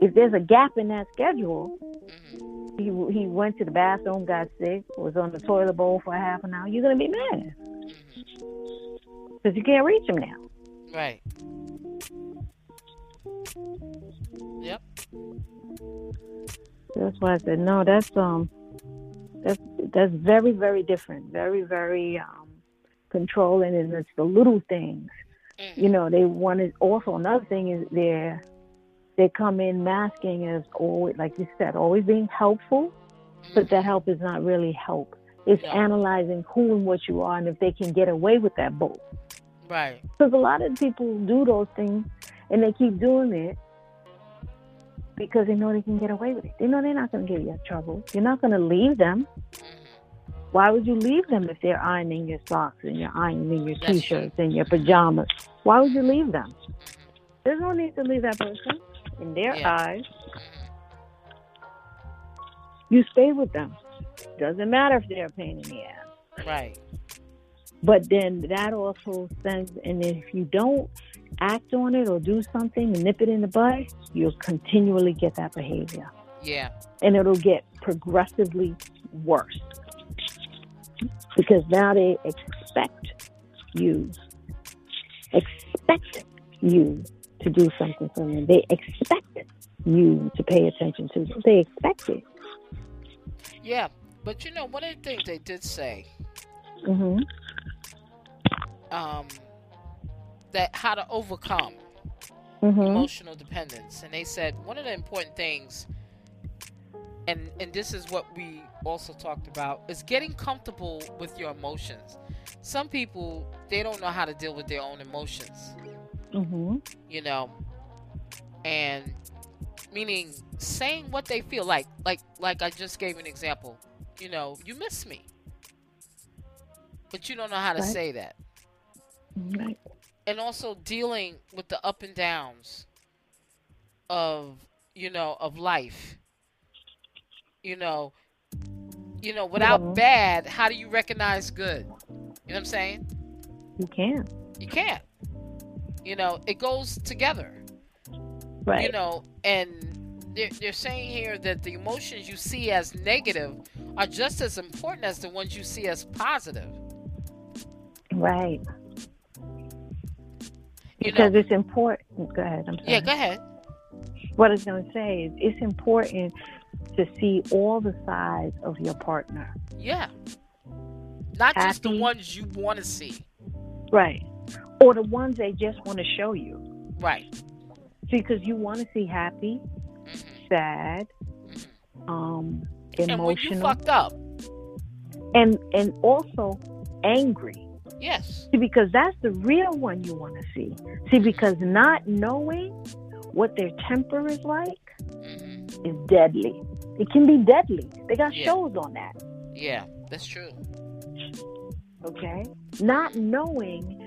If there's a gap in that schedule, he he went to the bathroom, got sick, was on the toilet bowl for half an hour. You're gonna be mad because you can't reach him now. Right. Yep. That's why I said no. That's um, that's that's very very different. Very very um, controlling, and it's the little things. You know they wanted also another thing is they're they come in masking as always like you said always being helpful but that help is not really help. It's No. analyzing who and what you are and if they can get away with that bull Right. because a lot of people do those things and they keep doing it because they know they can get away with it. They know they're not going to get you in trouble. You're not going to leave them. Mhm. why would you leave them if they're ironing your socks and you're ironing your t-shirts and your pajamas why would you leave them. There's no need to leave that person in their Yeah. eyes. You stay with them. Doesn't matter if they're a pain in the ass. Right. But then that also sends, and if you don't act on it or do something and nip it in the bud, you'll continually get that behavior. Yeah. And it'll get progressively worse. Because now they expect you, expect you to do something for them. They expect you to pay attention to them. They expect it. Yeah, but you know, one of the things they did say, hmm um, that how to overcome hmm emotional dependence, and they said one of the important things, and and this is what we also talked about, is getting comfortable with your emotions. Some people they don't know how to deal with their own emotions, hmm you know, and meaning saying what they feel like, like like I just gave an example. You know, you miss me, but you don't know how to Right. say that. Right. and also dealing with the up and downs of you know of life you know you know without Mhm. bad how do you recognize good you know what i'm saying You can't. you can't you know it goes together Right. you know and they're, they're saying here that the emotions you see as negative are just as important as the ones you see as positive right. you Because know it's important. Go ahead. I'm sorry. yeah go ahead What I was going to say is it's important to see all the sides of your partner. yeah not just the ones you want to see Right. Or the ones they just want to show you. right See, Because you want to see happy, Mhm. sad, Mhm. um, And when you emotional, fucked up, and and also angry. yes, See, because that's the real one you want to see. See, because not knowing what their temper is like hmm is deadly. It can be deadly. They got Yeah. shows on that. yeah, that's true. Okay, not knowing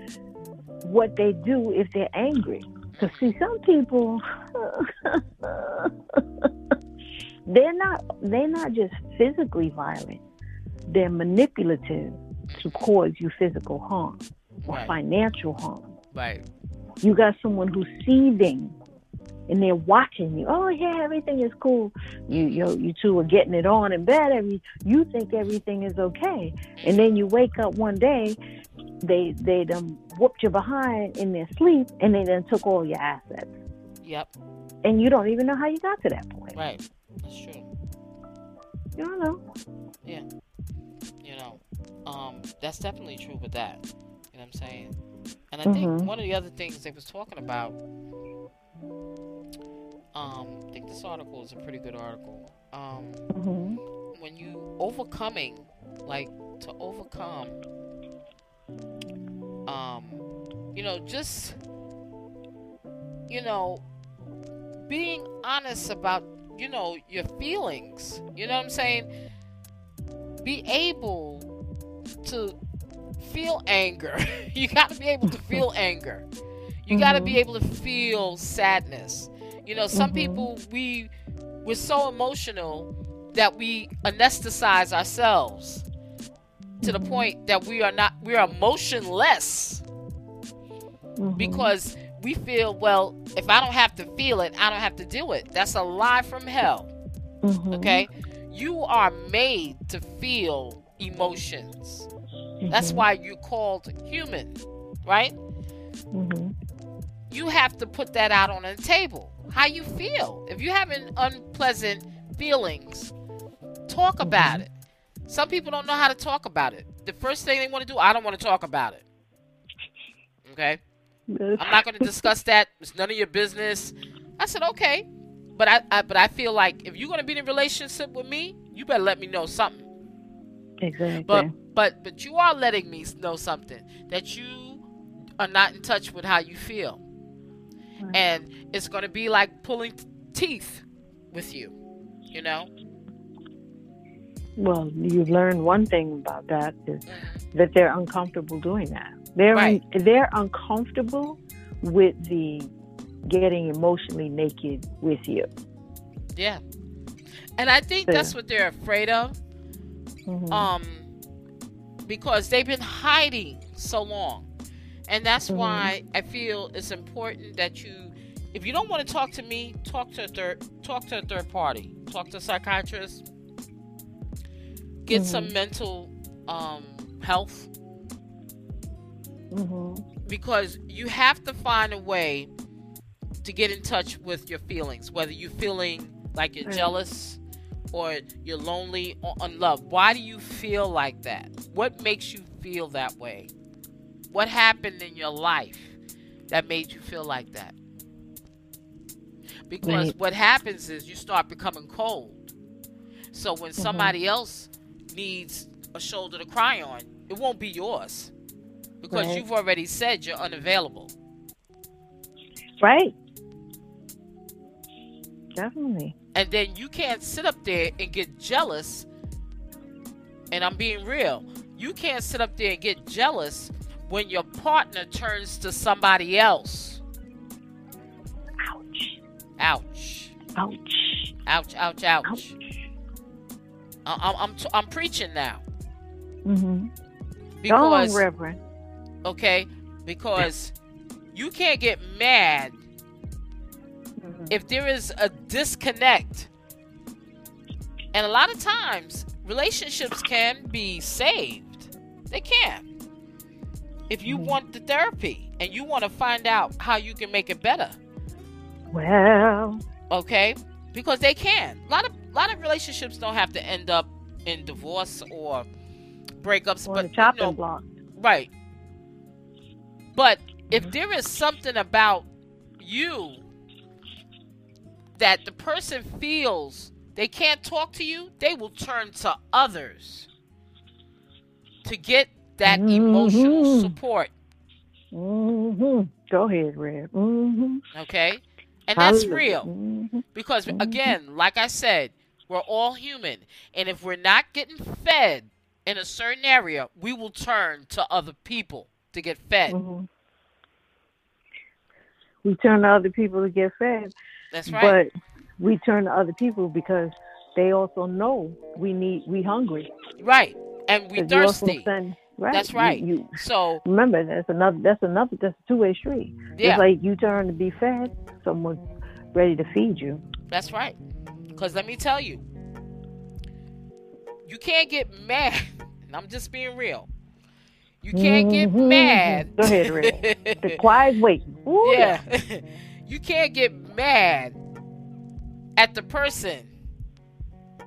what they do if they're angry. Because see, some people *laughs* they're not they're not just physically violent. They're manipulative to cause you physical harm or Right, financial harm. right, You got someone who's seething and they're watching you. Oh yeah, everything is cool. You you you two are getting it on in bed. Every you think everything is okay, and then you wake up one day, they they done whooped you behind in their sleep, and they then took all your assets, yep, and you don't even know how you got to that point. right. That's true. You don't know. Yeah. You know, um, that's definitely true with that. You know what I'm saying? And I think Mhm. one of the other things they was talking about, um, I think this article is a pretty good article. Um, hmm when you overcoming, like to overcome, um, you know, just you know, being honest about you know your feelings. You know what I'm saying? Be able to feel anger. *laughs* you got to be able to feel *laughs* anger. You got to be able to feel sadness. You know, some Mhm. people we we're so emotional that we anesthetize ourselves to the point that we are not we are emotionless Mhm. because we feel well if I don't have to feel it, I don't have to do it. That's a lie from hell. Mhm. Okay? You are made to feel emotions. That's Mhm. why you're called human, right? You have to put that out on the table. How you feel. If you're having unpleasant feelings, talk about it. Some people don't know how to talk about it. The first thing they want to do, I don't want to talk about it. Okay? I'm not going to discuss that. It's none of your business. I said, okay. But I, I but I feel like if you're going to be in a relationship with me, you better let me know something. Exactly. But but but you are letting me know something that you are not in touch with how you feel. And it's going to be like pulling t- teeth with you. You know. Well, you've learned one thing about that is that they're uncomfortable doing that. They're Right. they're uncomfortable with the getting emotionally naked with you. Yeah. And I think Yeah. that's what they're afraid of. Mhm. um because they've been hiding so long and that's Mhm. why i feel it's important that you if you don't want to talk to me talk to a third talk to a third party talk to a psychiatrist get some Mhm. mental um health Mhm. because you have to find a way to get in touch with your feelings, whether you're feeling like you're jealous or you're lonely or unloved. Why do you feel like that? What makes you feel that way? What happened in your life that made you feel like that? Because Right. what happens is you start becoming cold. So when mm-hmm. somebody else needs a shoulder to cry on, it won't be yours. Because Right. you've already said you're unavailable. Right. Definitely. And then you can't sit up there and get jealous. And I'm being real. You can't sit up there and get jealous when your partner turns to somebody else. Ouch. Ouch. Ouch. Ouch, ouch, ouch. Ouch. I- I'm, I'm, t- I'm preaching now. Mm-hmm. Go on, Because, Reverend. okay, because you can't get mad Mhm. if there is a disconnect. And a lot of times, relationships can be saved. They can. If you want the therapy and you want to find out how you can make it better, Well, okay? Because they can. A lot of lot of relationships don't have to end up in divorce or breakups, on but the you chopping know, block. Right. But if Mhm. there is something about you that the person feels they can't talk to you, they will turn to others to get that emotional Mhm. support. Mm-hmm. Go ahead, Red. Mm-hmm. Okay? And that's real. Mm-hmm. Because, Mhm. again, like I said, we're all human. And if we're not getting fed in a certain area, we will turn to other people to get fed. hmm We turn to other people to get fed, That's right. but we turn to other people because they also know we need we hungry. Right. And we 'Cause you also thirsty. send- right. That's right. You, So, *laughs* remember that's another that's another that's a two way street. yeah, It's like you turn to be fed, someone's ready to feed you. that's right. Because let me tell you, you can't get mad. *laughs* And I'm just being real. You can't get Mhm. mad. Go ahead, Red. *laughs* The quiet wait. Ooh, yeah. you can't get mad at the person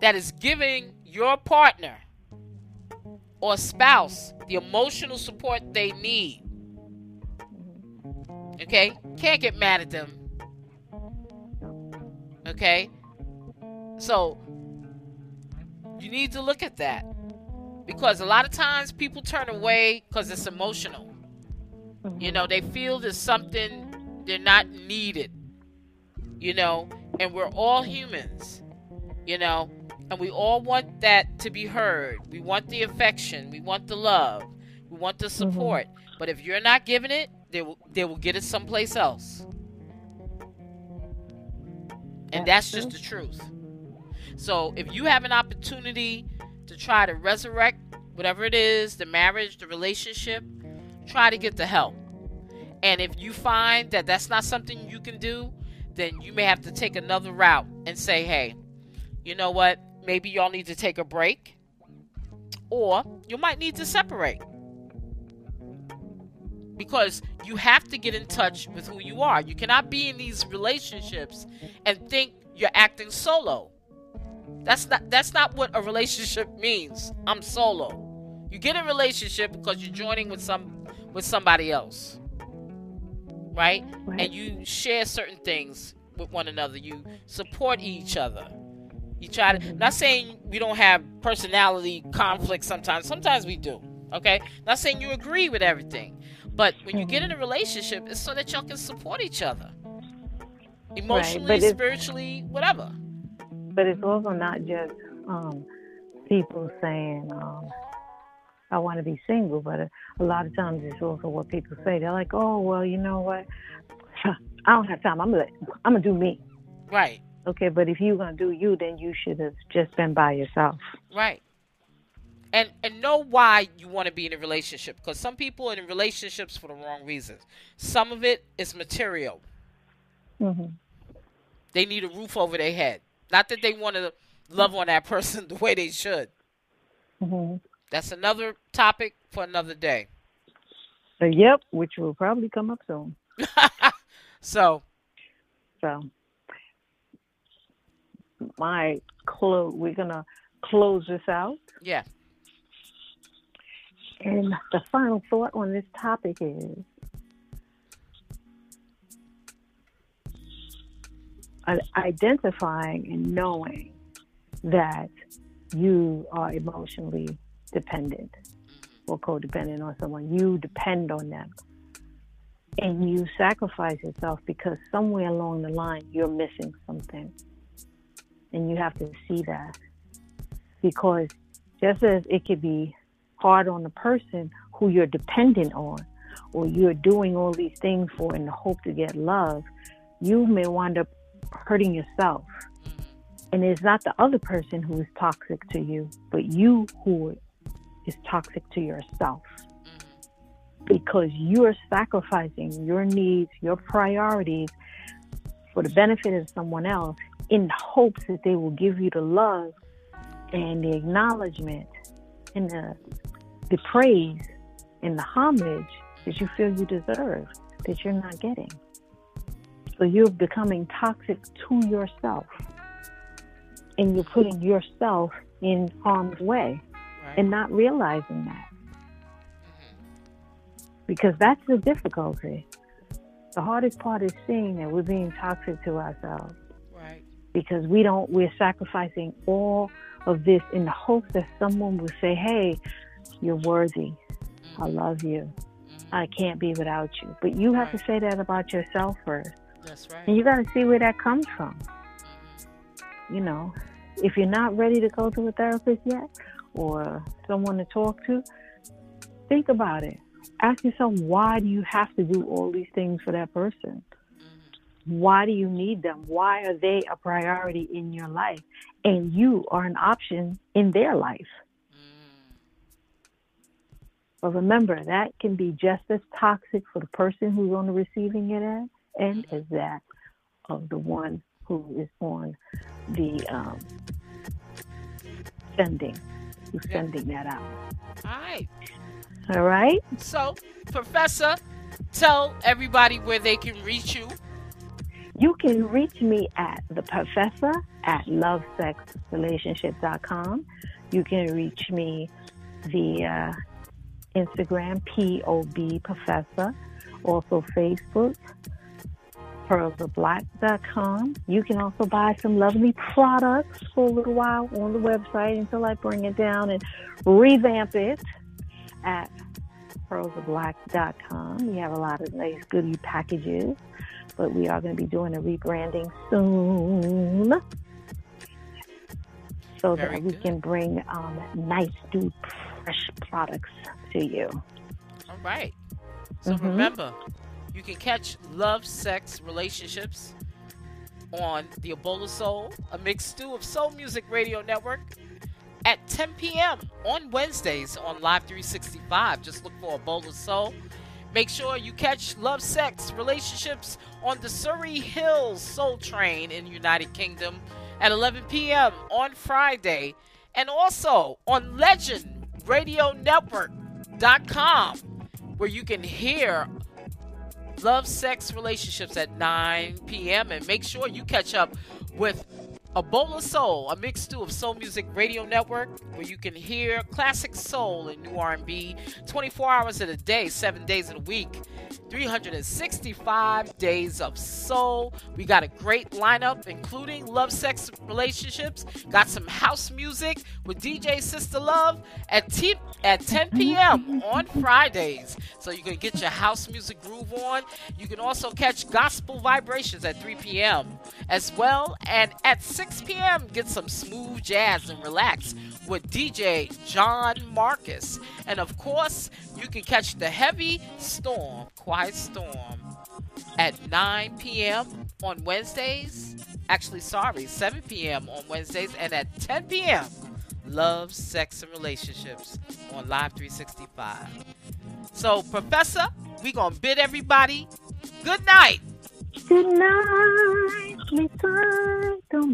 that is giving your partner or spouse the emotional support they need. Okay? Can't get mad at them. Okay? So, you need to look at that. Because a lot of times people turn away because it's emotional. You know, they feel there's something they're not needed. You know, and we're all humans. You know, and we all want that to be heard. We want the affection, we want the love, we want the support. But if you're not giving it, they will they will get it someplace else. And that's That's just the truth. So if you have an opportunity to try to resurrect whatever it is, the marriage, the relationship, try to get the help. And if you find that that's not something you can do, then you may have to take another route and say, hey, you know what? Maybe y'all need to take a break, or you might need to separate. Because you have to get in touch with who you are. You cannot be in these relationships and think you're acting solo. That's not that's not what a relationship means. I'm solo. You get in a relationship because you're joining with some with somebody else. Right? Right. and you share certain things with one another. You support each other. You try to. Not saying we don't have personality conflicts sometimes. Sometimes we do. Okay. Not saying you agree with everything, but when you get in a relationship, it's so that y'all can support each other, emotionally, it's- spiritually, whatever. But it's also not just um, people saying, um, I want to be single, but a, a lot of times it's also what people say. They're like, oh, well, you know what? *laughs* I don't have time. I'm gonna, I'm gonna do me. Right. Okay, but if you're gonna do you, then you should have just been by yourself. Right. And and know why you want to be in a relationship because some people are in relationships for the wrong reasons. Some of it is material. hmm They need a roof over their head. Not that they want to love on that *laughs* person the way they should. hmm That's another topic for another day. yep, which will probably come up soon. *laughs* So, So, my close. We're gonna close this out. Yeah. And the final thought on this topic is identifying and knowing that you are emotionally dependent mm-hmm. or codependent on someone. You depend on them. And you sacrifice yourself because somewhere along the line you're missing something. And you have to see that. Because just as it could be hard on the person who you're dependent on, or you're doing all these things for in the hope to get love, you may wind up hurting yourself. Mm-hmm. And it's not the other person who is toxic to you, but you who is toxic to yourself. Mm-hmm. Because you're sacrificing your needs, your priorities for the benefit of someone else in hopes that they will give you the love and the acknowledgement and the, the praise and the homage that you feel you deserve that you're not getting. So you're becoming toxic to yourself. And you're putting yourself in harm's way right. and not realizing that. Because that's the difficulty. The hardest part is seeing that we're being toxic to ourselves. Because we don't, we're sacrificing all of this in the hope that someone will say, hey, you're worthy. Mm-hmm. I love you. Mm-hmm. I can't be without you. But you have right. to say that about yourself first. That's right. And you got to see where that comes from. Mm-hmm. You know, if you're not ready to go to a therapist yet or someone to talk to, think about it. Ask yourself, why do you have to do all these things for that person? Mm-hmm. Why do you need them? Why are they a priority in your life? And you are an option in their life. Mm. But remember, that can be just as toxic for the person who's on the receiving end end as that of the one who is on the um, sending, who's sending that out. All right. All right. So, Professor, tell everybody where they can reach you. You can reach me at the professor at lovesexrelationship.com. You can reach me via Instagram, POB Professor, also Facebook, pearlsofblack.com. You can also buy some lovely products for a little while on the website until I bring it down and revamp it at pearlsofblack.com. We have a lot of nice goodie packages, but we are going to be doing a rebranding soon so Very that we good. can bring um, nice, new, fresh products to you. All right. So mm-hmm. remember, you can catch Love, Sex, Relationships on the A Bowl of Soul, a mixed stew of soul music radio network at 10 p.m. on Wednesdays on Live 365. Just look for A Bowl of Soul. Make sure you catch Love, Sex, Relationships on the Surrey Hills Soul Train in United Kingdom at 11 p.m. on Friday and also on Legend Radio where you can hear Love, Sex, Relationships at 9 p.m. And make sure you catch up with a Bowl of Soul, a mix stew of soul music radio network where you can hear classic soul and new R&B 24 hours in a day, 7 days a week. 365 days of soul. We got a great lineup, including love, sex, relationships. Got some house music with DJ Sister Love at, t- at 10 p.m. on Fridays. So you can get your house music groove on. You can also catch gospel vibrations at 3 p.m. as well. And at 6 p.m., get some smooth jazz and relax with DJ John Marcus. And of course, you can catch the heavy storm, quiet storm, at 9 p.m. on Wednesdays. Actually, sorry, 7 p.m. on Wednesdays, and at 10 p.m. Love, Sex, and Relationships on Live 365. So, Professor, we gonna bid everybody good night. Good night, sweet time. Don't